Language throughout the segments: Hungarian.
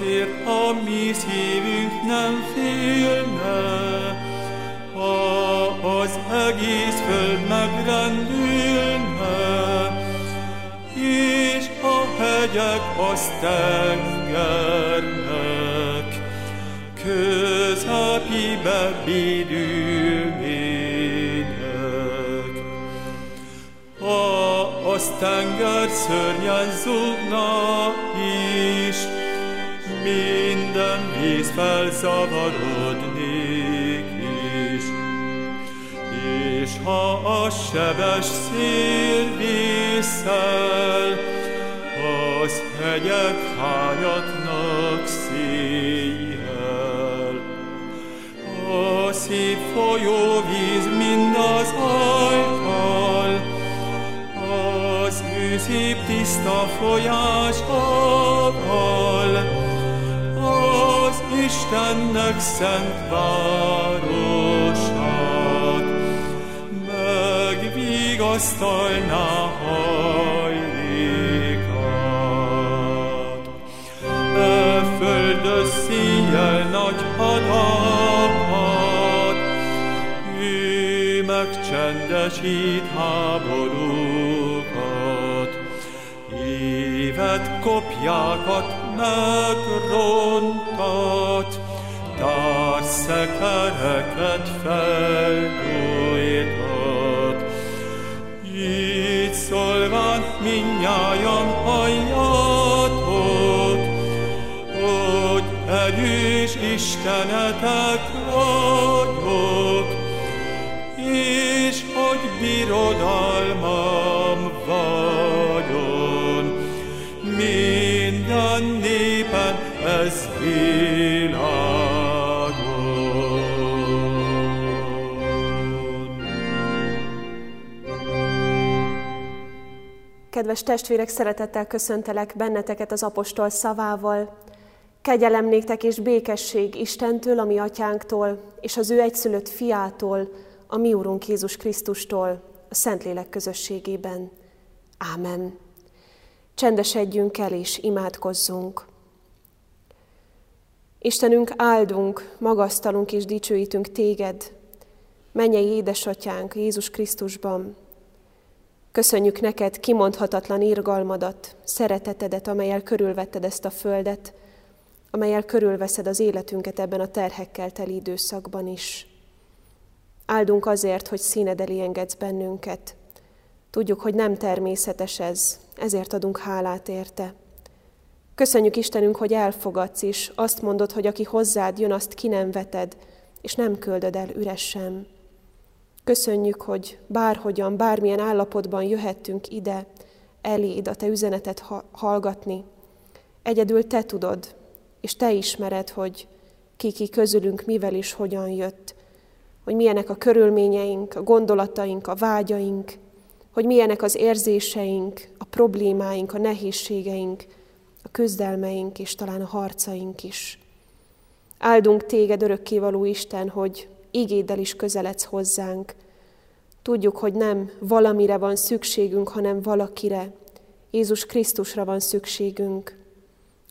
Azért a mi szívünk nem félne, ha az egész föld megrendülne, és a hegyek azt tengernek, közepibe védülnének. Ha az tenger szörnyen zúgna is, minden víz felzavarodnék is. És ha a sebes szél viszel, az hegyek hányatnak széjjel. A szép folyóvíz mind az ajtal, az ő szép tiszta folyásával, az Istennek szent városát, megvigasztalná hajlékát. E földös szíjjel nagy hadakat, ő megcsendesít háborúkat, évet kopjákat megrontat, társzekereket felgyújtat. Így szólván minnyájan halljatok, hogy erős Istenetek vagyok, és hogy birodalmam Kedves testvérek, szeretettel köszöntelek benneteket az apostol szavával. Kegyelem néktek és békesség Istentől, a mi atyánktól, és az ő egyszülött fiától, a mi Úrunk Jézus Krisztustól, a Szentlélek közösségében. Ámen. Csendesedjünk el és imádkozzunk. Istenünk, áldunk, magasztalunk és dicsőítünk téged, mennyei édesatyánk Jézus Krisztusban. Köszönjük neked kimondhatatlan irgalmadat, szeretetedet, amelyel körülvetted ezt a földet, amelyel körülveszed az életünket ebben a terhekkel teli időszakban is. Áldunk azért, hogy színed elé engedsz bennünket. Tudjuk, hogy nem természetes ez, ezért adunk hálát érte. Köszönjük Istenünk, hogy elfogadsz is, azt mondod, hogy aki hozzád jön, azt ki nem veted, és nem küldöd el üresen. Köszönjük, hogy bárhogyan, bármilyen állapotban jöhettünk ide, eléd a Te üzenetet hallgatni. Egyedül Te tudod, és Te ismered, hogy ki-ki közülünk mivel is hogyan jött, hogy milyenek a körülményeink, a gondolataink, a vágyaink, hogy milyenek az érzéseink, a problémáink, a nehézségeink, a küzdelmeink és talán a harcaink is. Áldunk Téged, örökkévaló Isten, hogy ígéddel is közeledsz hozzánk. Tudjuk, hogy nem valamire van szükségünk, hanem valakire. Jézus Krisztusra van szükségünk.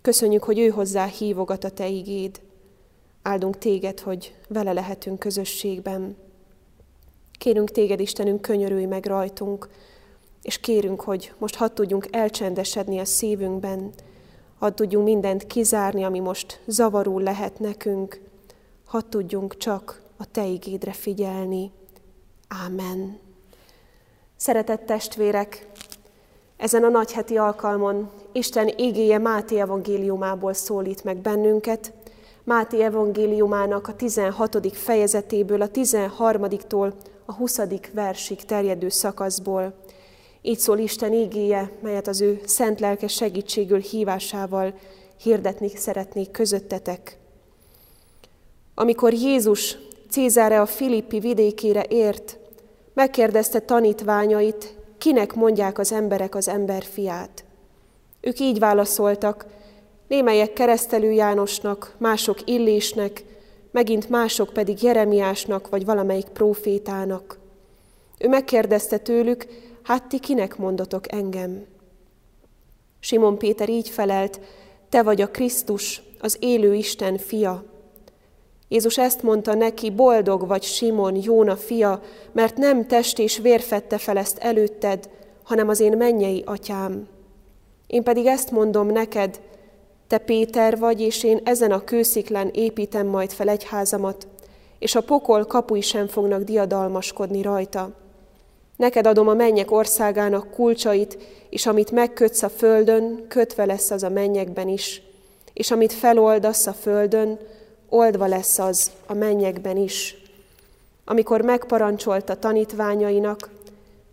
Köszönjük, hogy ő hozzá hívogat a Te igéd. Áldunk Téged, hogy vele lehetünk közösségben. Kérünk Téged, Istenünk, könyörülj meg rajtunk, és kérünk, hogy most hadd tudjunk elcsendesedni a szívünkben, hadd tudjunk mindent kizárni, ami most zavarul lehet nekünk, hadd tudjunk csak a Te igédre figyelni. Ámen. Szeretett testvérek, ezen a nagyheti alkalmon Isten igéje Máté evangéliumából szólít meg bennünket, Máté evangéliumának a 16. fejezetéből, a 13-tól a 20. versig terjedő szakaszból. Így szól Isten ígéje, melyet az ő szent lelke segítségül hívásával hirdetni szeretnék közöttetek. Amikor Jézus Cézáre a Filippi vidékére ért, megkérdezte tanítványait, kinek mondják az emberek az ember fiát. Ők így válaszoltak, némelyek keresztelő Jánosnak, mások Illésnek, megint mások pedig Jeremiásnak vagy valamelyik prófétának. Ő megkérdezte tőlük, hát ti kinek mondotok engem? Simon Péter így felelt, te vagy a Krisztus, az élő Isten fia. Jézus ezt mondta neki, boldog vagy Simon, Jóna fia, mert nem test és vér fette fel ezt előtted, hanem az én mennyei atyám. Én pedig ezt mondom neked, te Péter vagy, és én ezen a kősziklán építem majd fel egy házamat, és a pokol kapui sem fognak diadalmaskodni rajta. Neked adom a mennyek országának kulcsait, és amit megkötsz a földön, kötve lesz az a mennyekben is, és amit feloldasz a földön, oldva lesz az a mennyekben is. Amikor megparancsolta tanítványainak,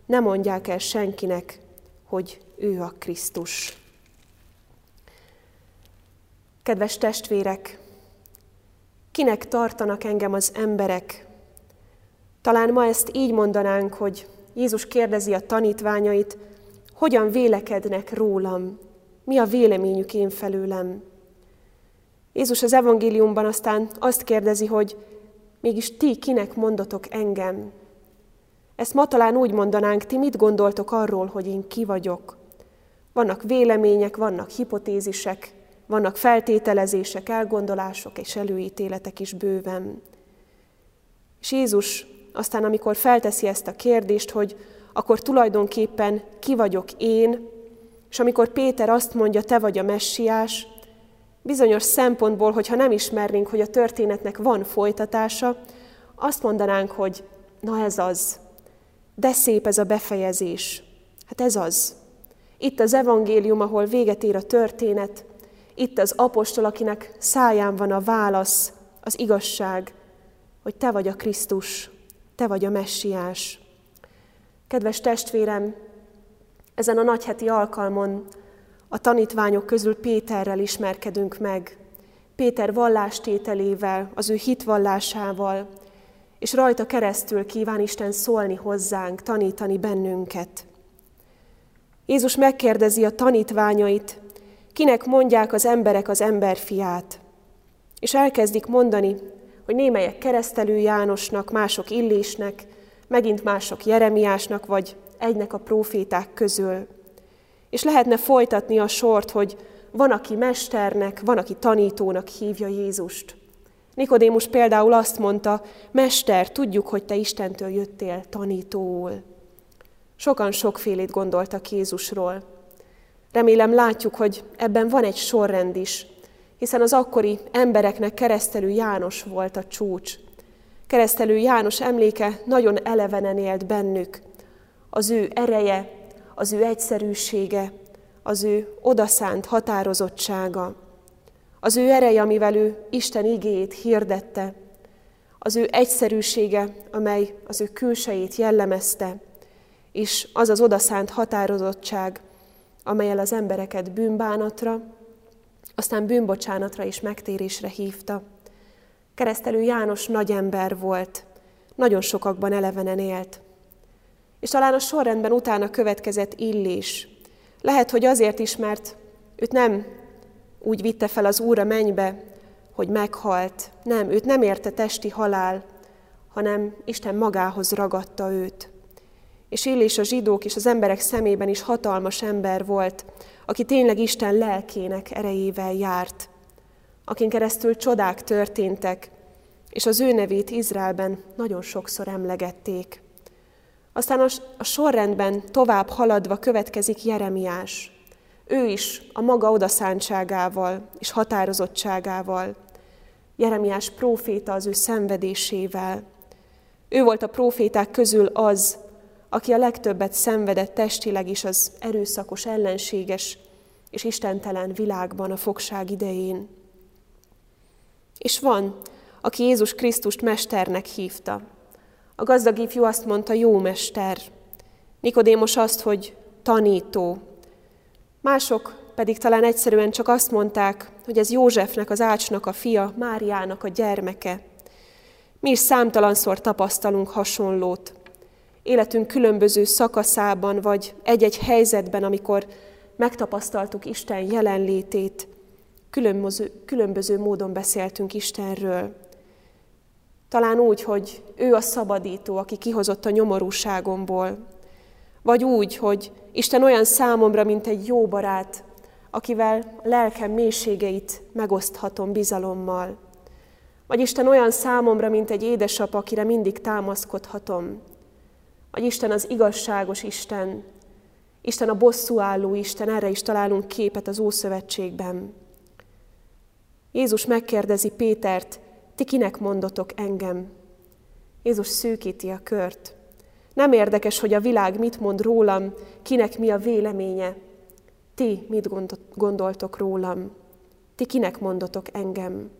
ne mondják el senkinek, hogy ő a Krisztus. Kedves testvérek, kinek tartanak engem az emberek? Talán ma ezt így mondanánk, hogy Jézus kérdezi a tanítványait, hogyan vélekednek rólam, mi a véleményük én felőlem. Jézus az evangéliumban aztán azt kérdezi, hogy mégis ti kinek mondotok engem? Ezt ma talán úgy mondanánk, ti mit gondoltok arról, hogy én ki vagyok? Vannak vélemények, vannak hipotézisek, vannak feltételezések, elgondolások és előítéletek is bőven. És Jézus aztán, amikor felteszi ezt a kérdést, hogy akkor tulajdonképpen ki vagyok én, és amikor Péter azt mondja, te vagy a messiás, bizonyos szempontból, hogyha nem ismernénk, hogy a történetnek van folytatása, azt mondanánk, hogy na ez az, de szép ez a befejezés. Hát ez az. Itt az evangélium, ahol véget ér a történet, itt az apostol, akinek száján van a válasz, az igazság, hogy te vagy a Krisztus, te vagy a messiás. Kedves testvérem, ezen a nagyheti alkalmon a tanítványok közül Péterrel ismerkedünk meg. Péter vallástételével, az ő hitvallásával, és rajta keresztül kíván Isten szólni hozzánk, tanítani bennünket. Jézus megkérdezi a tanítványait, kinek mondják az emberek az emberfiát, és elkezdik mondani, hogy némelyek keresztelő Jánosnak, mások Illésnek, megint mások Jeremiásnak, vagy egynek a proféták közül. És lehetne folytatni a sort, hogy van, aki mesternek, van, aki tanítónak hívja Jézust. Nikodémus például azt mondta, Mester, tudjuk, hogy te Istentől jöttél tanítóul. Sokan sokfélét gondoltak Jézusról. Remélem látjuk, hogy ebben van egy sorrend is, hiszen az akkori embereknek keresztelő János volt a csúcs. Keresztelő János emléke nagyon elevenen élt bennük. Az ő ereje, az ő egyszerűsége, az ő odaszánt határozottsága, az ő ereje, amivel ő Isten igéjét hirdette, az ő egyszerűsége, amely az ő külsejét jellemezte, és az az odaszánt határozottság, amelyel az embereket bűnbánatra, aztán bűnbocsánatra és megtérésre hívta. Keresztelő János nagy ember volt, nagyon sokakban elevenen élt. És talán a sorrendben utána következett Illés. Lehet, hogy azért is, mert őt nem úgy vitte fel az Úr a mennybe, hogy meghalt. Nem, őt nem érte testi halál, hanem Isten magához ragadta őt. És Illés a zsidók és az emberek szemében is hatalmas ember volt, aki tényleg Isten lelkének erejével járt, akin keresztül csodák történtek, és az ő nevét Izraelben nagyon sokszor emlegették. Aztán a sorrendben tovább haladva következik Jeremiás. Ő is a maga odaszántságával és határozottságával. Jeremiás próféta az ő szenvedésével. Ő volt a próféták közül az, aki a legtöbbet szenvedett testileg is az erőszakos, ellenséges és istentelen világban a fogság idején. És van, aki Jézus Krisztust mesternek hívta. A gazdag ifjú azt mondta, jó mester. Nikodémos azt, hogy tanító. Mások pedig talán egyszerűen csak azt mondták, hogy ez Józsefnek, az ácsnak a fia, Máriának a gyermeke. Mi is számtalanszor tapasztalunk hasonlót. Életünk különböző szakaszában, vagy egy-egy helyzetben, amikor megtapasztaltuk Isten jelenlétét, különböző, különböző módon beszéltünk Istenről. Talán úgy, hogy ő a szabadító, aki kihozott a nyomorúságomból, vagy úgy, hogy Isten olyan számomra, mint egy jó barát, akivel lelkem mélységeit megoszthatom bizalommal. Vagy Isten olyan számomra, mint egy édesapa, akire mindig támaszkodhatom. Vagy Isten az igazságos Isten, Isten a bosszúálló Isten, erre is találunk képet az Ószövetségben. Jézus megkérdezi Pétert, ti kinek mondotok engem? Jézus szűkíti a kört. Nem érdekes, hogy a világ mit mond rólam, kinek mi a véleménye. Ti mit gondoltok rólam? Ti kinek mondotok engem?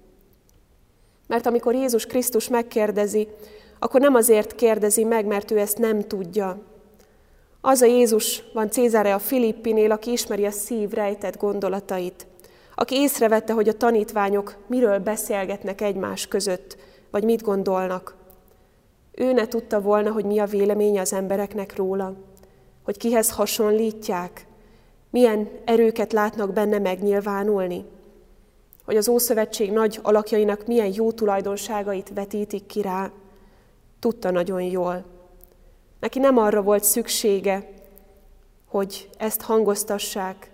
Mert amikor Jézus Krisztus megkérdezi, akkor nem azért kérdezi meg, mert ő ezt nem tudja. Az a Jézus van Cézáre a Filippinél, aki ismeri a szív rejtett gondolatait, aki észrevette, hogy a tanítványok miről beszélgetnek egymás között, vagy mit gondolnak. Ő ne tudta volna, hogy mi a véleménye az embereknek róla, hogy kihez hasonlítják, milyen erőket látnak benne megnyilvánulni, hogy az Ószövetség nagy alakjainak milyen jó tulajdonságait vetítik ki rá. Tudta nagyon jól. Neki nem arra volt szüksége, hogy ezt hangoztassák.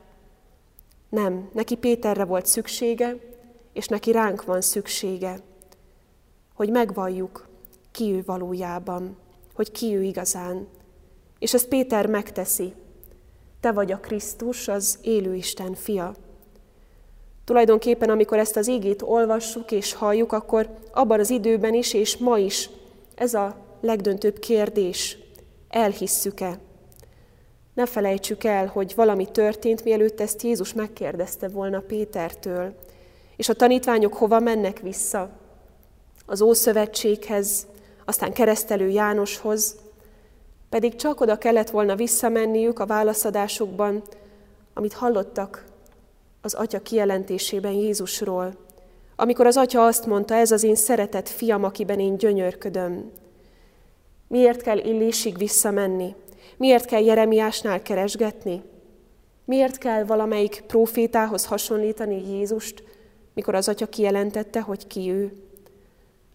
Nem, neki Péterre volt szüksége, és neki ránk van szüksége, hogy megvalljuk, ki ő valójában, hogy ki ő igazán. És ezt Péter megteszi. Te vagy a Krisztus, az élő Isten fia. Tulajdonképpen, amikor ezt az ígét olvassuk és halljuk, akkor abban az időben is és ma is ez a legdöntőbb kérdés. Elhisszük-e? Ne felejtsük el, hogy valami történt, mielőtt ezt Jézus megkérdezte volna Pétertől. És a tanítványok hova mennek vissza? Az Ószövetséghez, aztán keresztelő Jánoshoz, pedig csak oda kellett volna visszamenniük a válaszadásukban, amit hallottak az atya kijelentésében Jézusról, amikor az atya azt mondta, ez az én szeretett fiam, akiben én gyönyörködöm. Miért kell Illésig visszamenni? Miért kell Jeremiásnál keresgetni? Miért kell valamelyik profétához hasonlítani Jézust, mikor az atya kijelentette, hogy ki ő?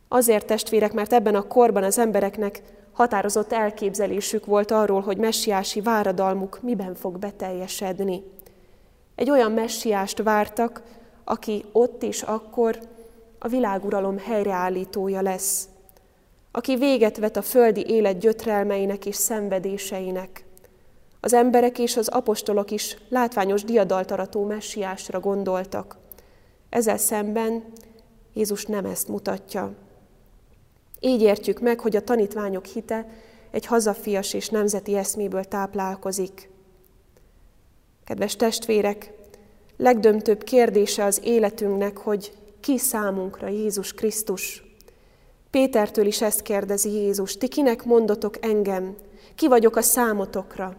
Azért testvérek, mert ebben a korban az embereknek határozott elképzelésük volt arról, hogy messiási váradalmuk miben fog beteljesedni. Egy olyan messiást vártak, aki ott is akkor a világuralom helyreállítója lesz, aki véget vet a földi élet gyötrelmeinek és szenvedéseinek. Az emberek és az apostolok is látványos diadaltarató messiásra gondoltak. Ezzel szemben Jézus nem ezt mutatja. Így értjük meg, hogy a tanítványok hite egy hazafias és nemzeti eszméből táplálkozik. Kedves testvérek, legdöntőbb kérdése az életünknek, hogy ki számunkra Jézus Krisztus. Pétertől is ezt kérdezi Jézus, ti kinek mondotok engem, ki vagyok a számotokra?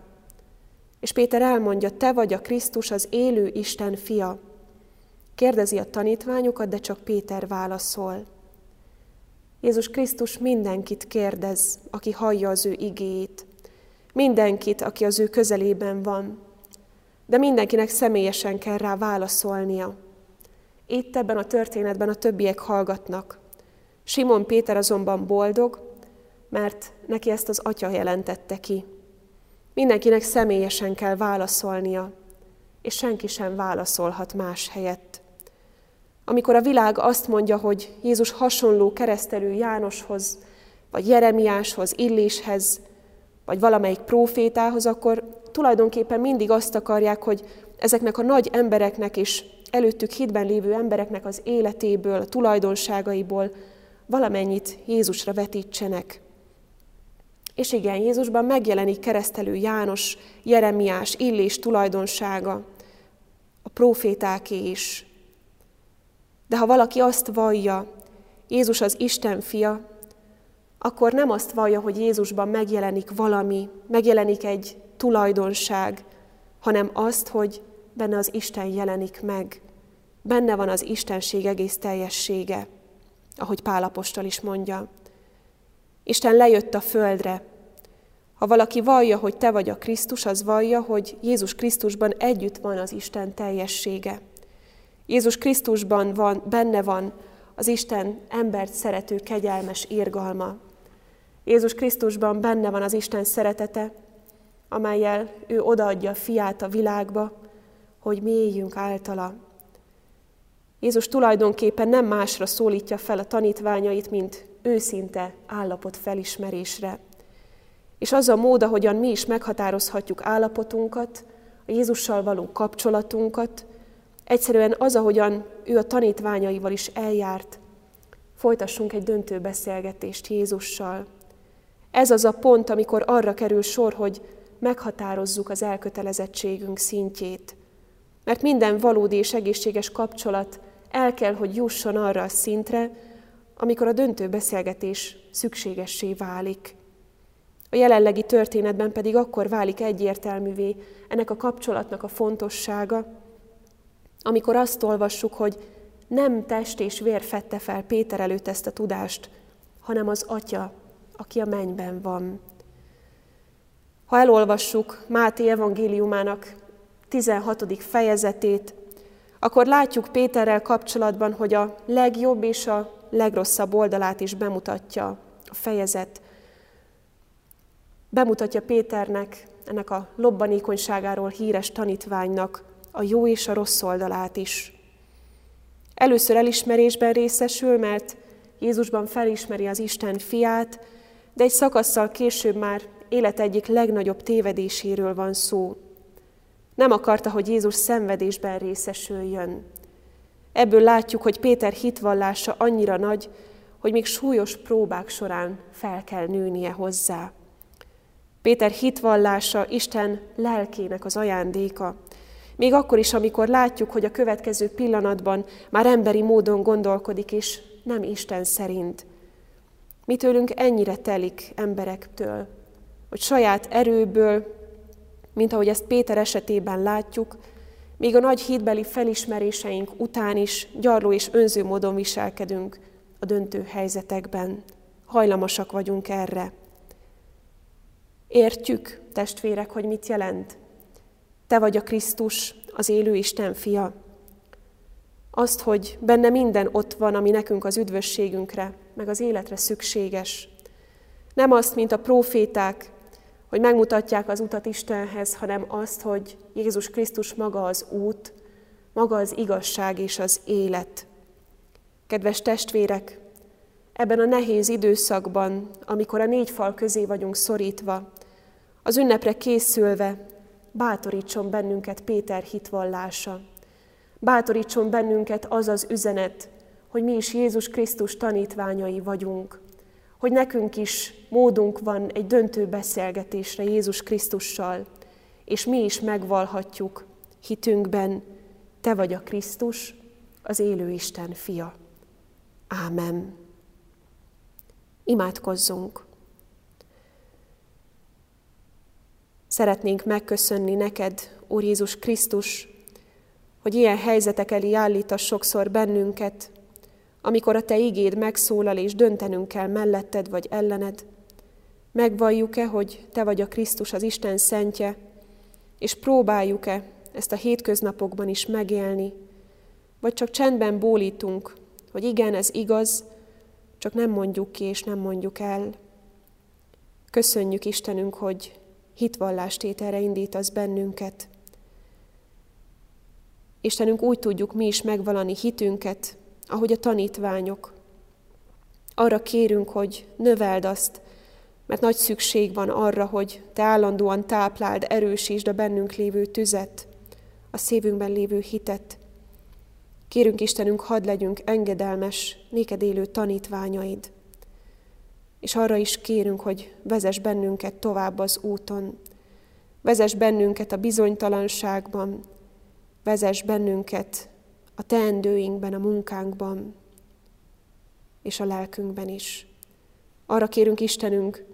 És Péter elmondja, te vagy a Krisztus, az élő Isten fia. Kérdezi a tanítványokat, de csak Péter válaszol. Jézus Krisztus mindenkit kérdez, aki hallja az ő igéjét. Mindenkit, aki az ő közelében van. De mindenkinek személyesen kell rá válaszolnia. Itt ebben a történetben a többiek hallgatnak. Simon Péter azonban boldog, mert neki ezt az atya jelentette ki. Mindenkinek személyesen kell válaszolnia, és senki sem válaszolhat más helyett. Amikor a világ azt mondja, hogy Jézus hasonló keresztelő Jánoshoz, vagy Jeremiáshoz, Illéshez, vagy valamelyik profétához, akkor tulajdonképpen mindig azt akarják, hogy ezeknek a nagy embereknek és előttük hitben lévő embereknek az életéből, a tulajdonságaiból valamennyit Jézusra vetítsenek. És igen, Jézusban megjelenik keresztelő János, Jeremiás, Illés tulajdonsága, a profétáké is, de ha valaki azt vallja, Jézus az Isten fia, akkor nem azt vallja, hogy Jézusban megjelenik valami, megjelenik egy tulajdonság, hanem azt, hogy benne az Isten jelenik meg. Benne van az Istenség egész teljessége, ahogy Pálapostól is mondja. Isten lejött a földre, Ha valaki vallja, hogy te vagy a Krisztus, az vallja, hogy Jézus Krisztusban együtt van az Isten teljessége. Jézus Krisztusban van, benne van az Isten embert szerető kegyelmes irgalma. Jézus Krisztusban benne van az Isten szeretete, amelyel ő odaadja a fiát a világba, hogy mi éljünk általa. Jézus tulajdonképpen nem másra szólítja fel a tanítványait, mint őszinte állapot felismerésre. És az a mód, ahogyan mi is meghatározhatjuk állapotunkat, a Jézussal való kapcsolatunkat, egyszerűen az, ahogyan ő a tanítványaival is eljárt, folytassunk egy döntő beszélgetést Jézussal. Ez az a pont, amikor arra kerül sor, hogy meghatározzuk az elkötelezettségünk szintjét. Mert minden valódi és egészséges kapcsolat el kell, hogy jusson arra a szintre, amikor a döntő beszélgetés szükségessé válik. A jelenlegi történetben pedig akkor válik egyértelművé ennek a kapcsolatnak a fontossága, amikor azt olvassuk, hogy nem test és vér fette fel Péter előtt ezt a tudást, hanem az Atya, aki a mennyben van. Ha elolvassuk Máté evangéliumának 16. fejezetét, akkor látjuk Péterrel kapcsolatban, hogy a legjobb és a legrosszabb oldalát is bemutatja a fejezet. Bemutatja Péternek, ennek a lobbanékonyságáról híres tanítványnak a jó és a rossz oldalát is. Először elismerésben részesül, mert Jézusban felismeri az Isten fiát, de egy szakasszal később már élet egyik legnagyobb tévedéséről van szó. Nem akarta, hogy Jézus szenvedésben részesüljön. Ebből látjuk, hogy Péter hitvallása annyira nagy, hogy még súlyos próbák során fel kell nőnie hozzá. Péter hitvallása Isten lelkének az ajándéka. Még akkor is, amikor látjuk, hogy a következő pillanatban már emberi módon gondolkodik, és nem Isten szerint. Mi tőlünk ennyire telik emberektől, hogy saját erőből, mint ahogy ezt Péter esetében látjuk, még a nagy hídbeli felismeréseink után is gyarló és önző módon viselkedünk a döntő helyzetekben. Hajlamosak vagyunk erre. Értjük, testvérek, hogy mit jelent? Te vagy a Krisztus, az élő Isten fia. Azt, hogy benne minden ott van, ami nekünk az üdvösségünkre, meg az életre szükséges. Nem azt, mint a proféták, hogy megmutatják az utat Istenhez, hanem azt, hogy Jézus Krisztus maga az út, maga az igazság és az élet. Kedves testvérek, ebben a nehéz időszakban, amikor a négy fal közé vagyunk szorítva, az ünnepre készülve, bátorítson bennünket Péter hitvallása. Bátorítson bennünket az az üzenet, hogy mi is Jézus Krisztus tanítványai vagyunk, hogy nekünk is módunk van egy döntő beszélgetésre Jézus Krisztussal, és mi is megvalhatjuk hitünkben, Te vagy a Krisztus, az élő Isten fia. Ámen. Imádkozzunk! Szeretnénk megköszönni neked, Úr Jézus Krisztus, hogy ilyen helyzetek elé állítasz sokszor bennünket, amikor a Te igéd megszólal, és döntenünk kell melletted vagy ellened. Megvalljuk-e, hogy Te vagy a Krisztus, az Isten szentje, és próbáljuk-e ezt a hétköznapokban is megélni, vagy csak csendben bólítunk, hogy igen, ez igaz, csak nem mondjuk ki és nem mondjuk el. Köszönjük Istenünk, hogy hitvallástételre indítasz bennünket. Istenünk, úgy tudjuk mi is megvalani hitünket, ahogy a tanítványok. Arra kérünk, hogy növeld azt, mert nagy szükség van arra, hogy Te állandóan tápláld, erősítsd a bennünk lévő tüzet, a szívünkben lévő hitet. Kérünk Istenünk, hadd legyünk engedelmes, néked élő tanítványaid. És arra is kérünk, hogy vezess bennünket tovább az úton. Vezess bennünket a bizonytalanságban, vezess bennünket a teendőinkben, a munkánkban, és a lelkünkben is. Arra kérünk Istenünk,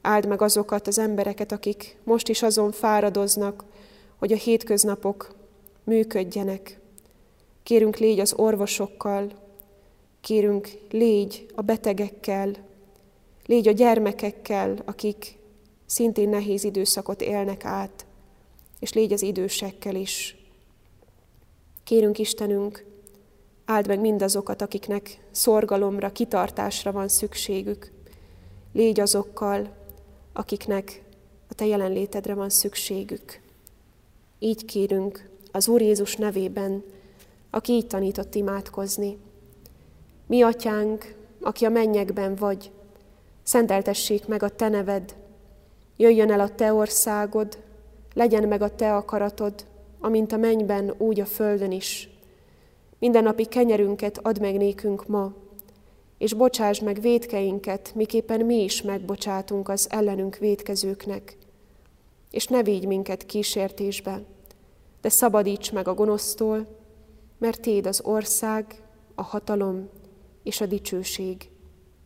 áld meg azokat az embereket, akik most is azon fáradoznak, hogy a hétköznapok működjenek. Kérünk, légy az orvosokkal, kérünk, légy a betegekkel, légy a gyermekekkel, akik szintén nehéz időszakot élnek át, és légy az idősekkel is. Kérünk Istenünk, áld meg mindazokat, akiknek szorgalomra, kitartásra van szükségük. Légy azokkal, akiknek a Te jelenlétedre van szükségük. Így kérünk az Úr Jézus nevében, aki így tanított imádkozni. Mi, Atyánk, aki a mennyekben vagy, szenteltessék meg a Te neved, jöjjön el a Te országod, legyen meg a Te akaratod, amint a mennyben, úgy a földön is. Minden napi kenyerünket add meg nékünk ma, és bocsáss meg védkeinket, miképpen mi is megbocsátunk az ellenünk védkezőknek. És ne védj minket kísértésbe, de szabadíts meg a gonosztól, mert Téd az ország, a hatalom és a dicsőség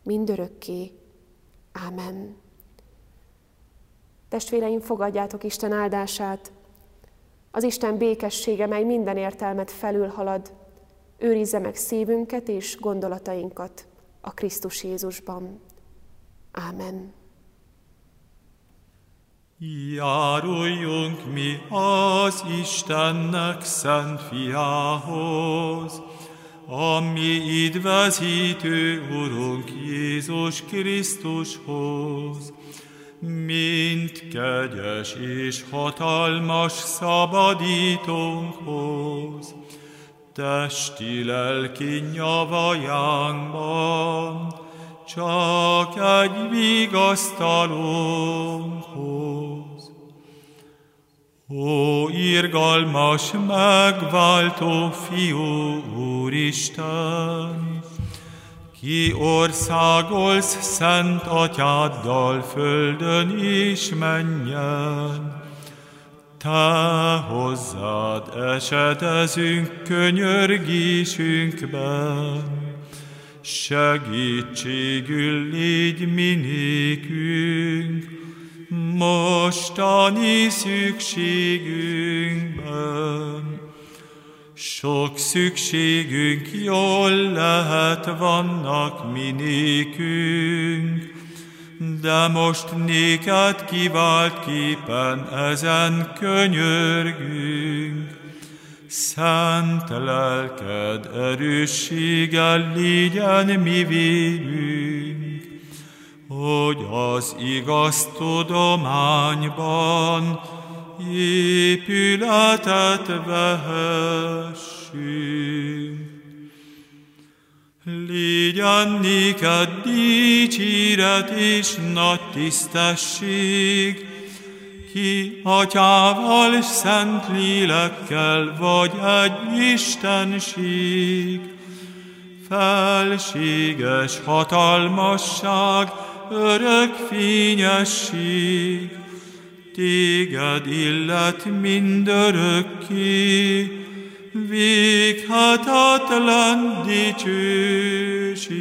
mindörökké. Ámen. Testvéreim, fogadjátok Isten áldását. Az Isten békessége, mely minden értelmet felülhalad, őrizze meg szívünket és gondolatainkat a Krisztus Jézusban. Ámen. Járuljunk mi az Istennek szent fiához, ami idvezítő Urunk Jézus Krisztushoz, mint kegyes és hatalmas szabadítónkhoz, testi lelki nyavajánkban, csak egy vigasztalónkhoz. Ó, irgalmas, megváltó fiú, Úristen, ki országolsz szent atyáddal földön is menjen, te hozzád esedezünk könyörgésünkben, segítségül légy minékünk, mostani szükségünkben. Sok szükségünk jól lehet vannak minékünk, de most néked kivált képen ezen könyörgünk. Szent lelked erősséggel légyen mi vélünk, hogy az igaz tudományban épületet vehessünk. Légyen néked dicséret és nagy tisztesség, ki atyával és szent lélekkel vagy egy istenség. Felséges hatalmasság, örök fényesség, téged illet mindörökké, véghetetlen dicsőség.